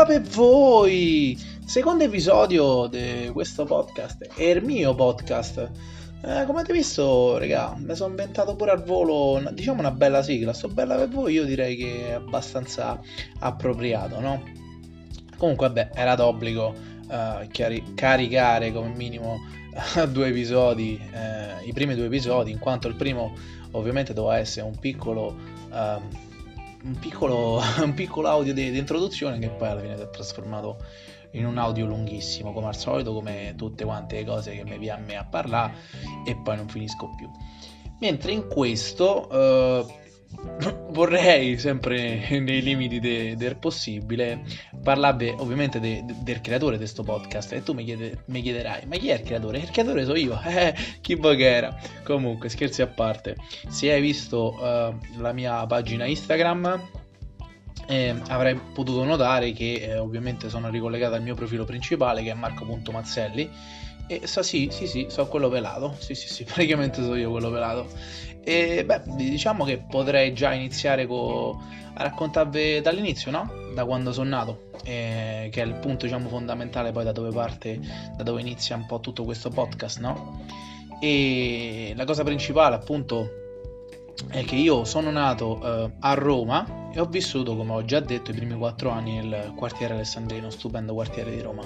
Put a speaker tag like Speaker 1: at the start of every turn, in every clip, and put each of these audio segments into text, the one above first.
Speaker 1: bella per voi! Secondo episodio di questo podcast è il mio podcast. Eh, come avete visto, raga, mi sono inventato pure al volo, diciamo una bella sigla. Sto bella per voi, io direi che è abbastanza appropriato, no? Comunque, vabbè, era d'obbligo uh, chiari- caricare come minimo uh, due episodi, uh, i primi due episodi, in quanto il primo ovviamente doveva essere un piccolo uh, un piccolo, un piccolo audio di, introduzione che poi alla fine si è trasformato in un audio lunghissimo come al solito come tutte quante le cose che mi viene a me a parlare e poi non finisco più. Mentre in questo uh, vorrei sempre nei limiti de, del possibile parlare ovviamente de, de, del creatore di questo podcast e tu mi, chiede, mi, chiederai ma chi è il creatore? il creatore sono io eh, chi che era comunque scherzi a parte se hai visto uh, la mia pagina Instagram eh, avrai potuto notare che eh, ovviamente sono ricollegato al mio profilo principale che è marco.mazzelli e so, sì, sì, sì, so quello pelato. Sì, sì, sì, praticamente so io quello pelato. E beh, diciamo che potrei già iniziare co- a raccontarvi dall'inizio, no? Da quando sono nato, eh, che è il punto, diciamo, fondamentale poi da dove parte, da dove inizia un po' tutto questo podcast, no? E la cosa principale, appunto, è che io sono nato eh, a Roma e ho vissuto, come ho già detto, i primi quattro anni nel quartiere alessandrino, stupendo quartiere di Roma.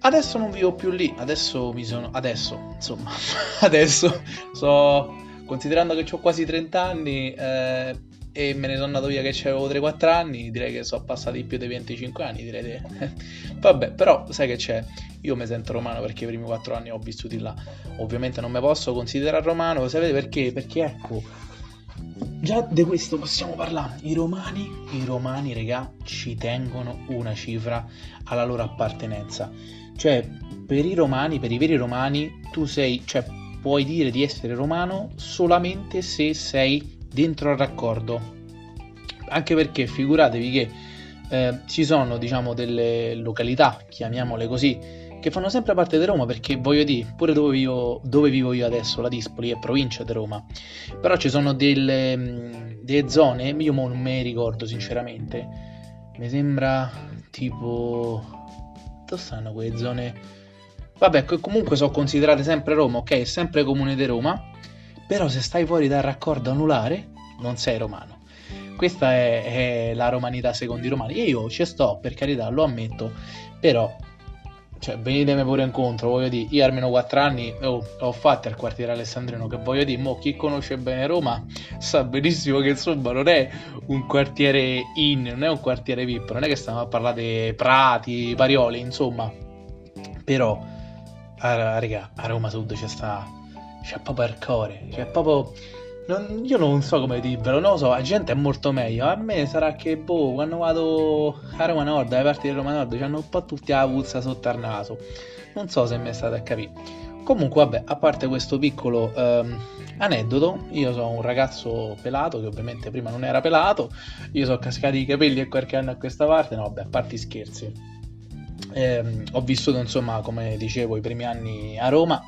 Speaker 1: Adesso non vivo più lì, adesso mi sono... adesso, insomma, adesso so... considerando che ho quasi 30 anni eh, e me ne sono andato via che avevo 3-4 anni, direi che sono passati più di 25 anni, direi di... Vabbè, però sai che c'è, io mi sento romano perché i primi 4 anni ho vissuti là. Ovviamente non mi posso considerare romano, sapete perché? Perché ecco, già di questo possiamo parlare. I romani, i romani, regà, ci tengono una cifra alla loro appartenenza cioè, per i romani, per i veri romani, tu sei, cioè, puoi dire di essere romano solamente se sei dentro al raccordo. Anche perché figuratevi che eh, ci sono, diciamo, delle località, chiamiamole così, che fanno sempre parte di Roma perché voglio dire, pure dove vivo, dove vivo io adesso, la Dispoli è provincia di Roma, però ci sono delle, mm, delle zone, io non me ricordo sinceramente, mi sembra tipo dove stanno quelle zone? Vabbè, comunque sono considerate sempre Roma, ok? Sempre comune di Roma. Però se stai fuori dal raccordo anulare, non sei romano. Questa è, è la romanità secondo i romani. E io ci sto, per carità, lo ammetto. Però cioè, venitemi pure incontro, voglio dire, io almeno 4 anni oh, ho fatto al quartiere alessandrino, che voglio dire, mo chi conosce bene Roma sa benissimo che insomma non è un quartiere in, non è un quartiere VIP, non è che stiamo a parlare di prati, parioli, insomma, però, a, raga, a Roma Sud c'è sta, c'è proprio il cuore, c'è proprio non, io non so come dirvelo, non lo so, la gente è molto meglio. A me sarà che, boh, quando vado a Roma Nord, alle parti di Roma Nord, hanno un po' tutti la puzza sotto al naso. Non so se mi state a capire. Comunque, vabbè, a parte questo piccolo ehm, aneddoto, io sono un ragazzo pelato, che ovviamente prima non era pelato, io sono cascati i capelli e qualche anno a questa parte, no, vabbè, a parte scherzi. Eh, ho vissuto, insomma, come dicevo, i primi anni a Roma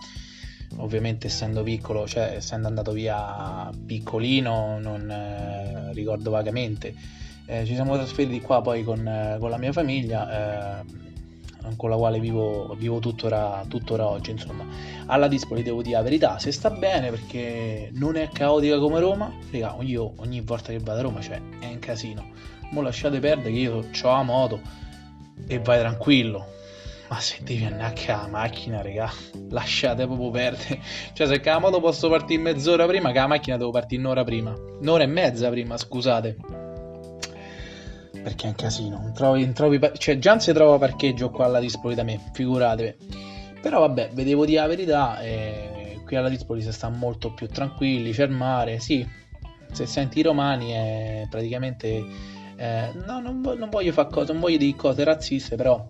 Speaker 1: ovviamente essendo piccolo, cioè essendo andato via piccolino, non eh, ricordo vagamente. Eh, ci siamo trasferiti qua poi con, eh, con la mia famiglia, eh, con la quale vivo, vivo tuttora, tuttora, oggi. Insomma, alla Dispoli devo dire la verità, se sta bene perché non è caotica come Roma, raga, io ogni volta che vado a Roma cioè, è un casino. Mo lasciate perdere che io ho la moto e vai tranquillo ma se devi andare a la macchina, raga, lasciate proprio perdere. Cioè, se con moto posso partire mezz'ora prima, che la macchina devo partire un'ora prima. Un'ora e mezza prima, scusate. Perché è un casino. Non trovi, non trovi, cioè, già non si trova parcheggio qua alla Dispoli da me, figuratevi. Però vabbè, vedevo di la verità. E qui alla Dispoli si sta molto più tranquilli, c'è il mare, sì. Se senti i romani è praticamente... Eh, no, non, non voglio fare cose, non voglio dire cose razziste, però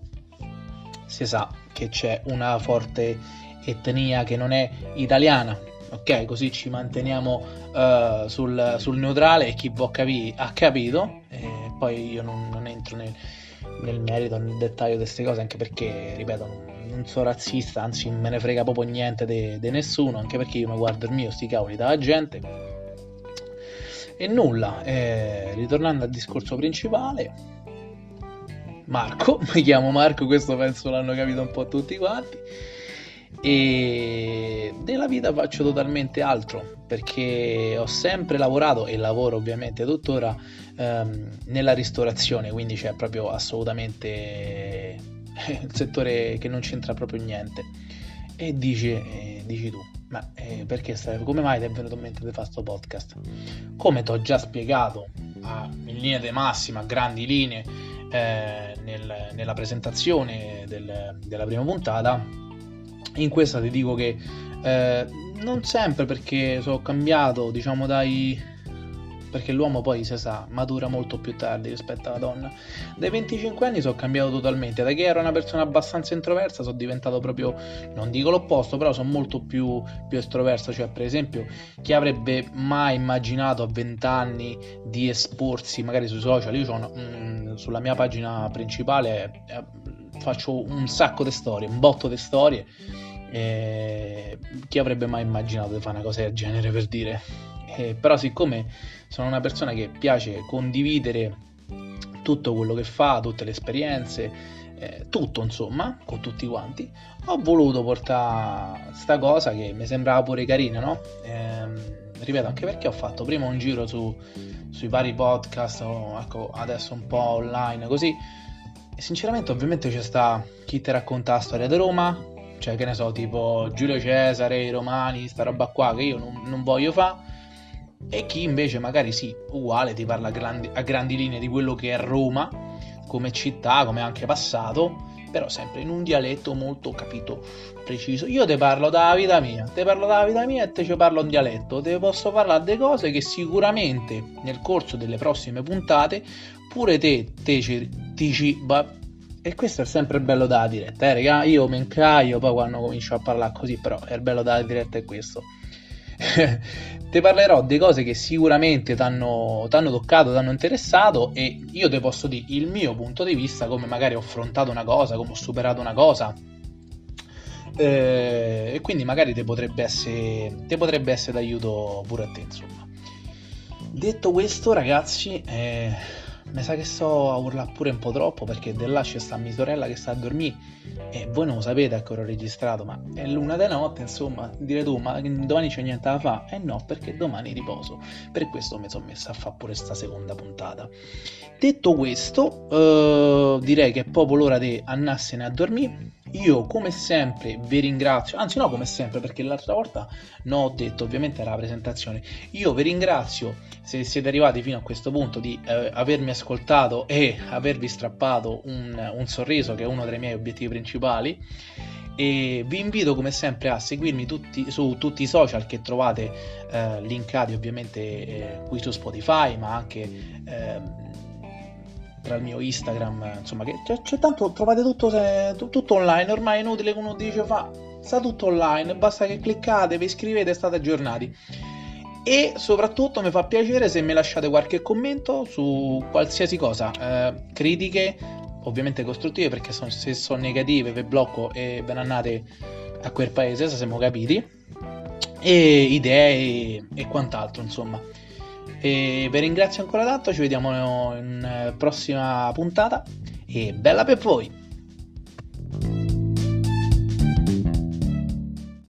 Speaker 1: si sa che c'è una forte etnia che non è italiana. Ok, così ci manteniamo uh, sul, sul, neutrale e chi può capire ha capito. E poi io non, non entro nel, nel, merito, nel dettaglio di queste cose, anche perché, ripeto, non, non sono razzista, anzi me ne frega proprio niente di nessuno, anche perché io mi guardo il mio, sti cavoli dalla gente. E nulla, eh, ritornando al discorso principale, Marco, mi chiamo Marco, questo penso l'hanno capito un po' tutti quanti. E nella vita faccio totalmente altro perché ho sempre lavorato e lavoro ovviamente tuttora ehm, nella ristorazione, quindi c'è proprio assolutamente il settore che non c'entra proprio niente. E dici, eh, dici tu, ma eh, perché stai, come mai ti è venuto in mente di fare questo podcast? Come ti ho già spiegato a, in linea di massima, a grandi linee, eh, nel, nella presentazione del, della prima puntata, in questa ti dico che eh, non sempre perché sono cambiato, diciamo, dai perché l'uomo poi si sa matura molto più tardi rispetto alla donna. Dai 25 anni sono cambiato totalmente, da che ero una persona abbastanza introversa sono diventato proprio, non dico l'opposto, però sono molto più, più estroverso, cioè per esempio chi avrebbe mai immaginato a 20 anni di esporsi magari sui social, io mh, mm, sulla mia pagina principale eh, faccio un sacco di storie, un botto di storie. Eh, chi avrebbe mai immaginato di fare una cosa del genere per dire? Eh, però siccome sono una persona che piace condividere tutto quello che fa, tutte le esperienze, eh, tutto insomma, con tutti quanti, ho voluto portare sta cosa che mi sembrava pure carina, no? Eh, ripeto, anche perché ho fatto prima un giro su, sui vari podcast, ecco, adesso un po' online così, e sinceramente ovviamente c'è sta chi ti racconta la storia di Roma, cioè che ne so, tipo Giulio Cesare, i Romani, sta roba qua che io non, non voglio fare e chi invece magari sì, uguale, ti parla a grandi, a grandi linee di quello che è Roma come città, come anche passato, però sempre in un dialetto molto capito, preciso. Io te parlo dalla vita mia, te parlo dalla vita mia e te ci parlo in dialetto, te posso parlare di cose che sicuramente nel corso delle prossime puntate pure te, te ci dici, e questo è sempre bello dalla diretta, eh raga, io mi incaio poi quando comincio a parlare così, però è bello dalla diretta è questo. ti parlerò di cose che sicuramente ti hanno toccato, ti hanno interessato e io ti posso dire il mio punto di vista, come magari ho affrontato una cosa, come ho superato una cosa. Eh, e quindi magari ti potrebbe essere, te potrebbe essere d'aiuto pure a te, insomma. Detto questo, ragazzi, eh, mi sa che sto a urlare pure un po' troppo perché da là c'è sta mia sorella che sta a dormire e voi non lo sapete a che ho registrato, ma è l'una di notte, insomma, dire tu, ma domani c'è niente da fare? Eh no, perché domani riposo. Per questo mi sono messa a fare pure sta seconda puntata. Detto questo, eh, direi che è proprio l'ora di andarsene a dormire io come sempre vi ringrazio, anzi no come sempre perché l'altra volta non ho detto, ovviamente era la presentazione, io vi ringrazio se siete arrivati fino a questo punto di eh, avermi ascoltato e avervi strappato un, un sorriso che è uno dei miei obiettivi principali. E vi invito come sempre a seguirmi tutti, su tutti i social che trovate eh, linkati ovviamente eh, qui su Spotify ma anche eh, tra il mio Instagram, insomma, che c'è, c'è tanto, trovate tutto, tutto online, ormai è inutile che uno dice fa, sta tutto online, basta che cliccate, vi iscrivete e state aggiornati. E soprattutto mi fa piacere se mi lasciate qualche commento su qualsiasi cosa, eh, critiche, ovviamente costruttive, perché son, se sono negative vi blocco e andate a quel paese, se siamo capiti, e idee e quant'altro, insomma. E vi ringrazio ancora tanto, ci vediamo in prossima puntata e bella per voi!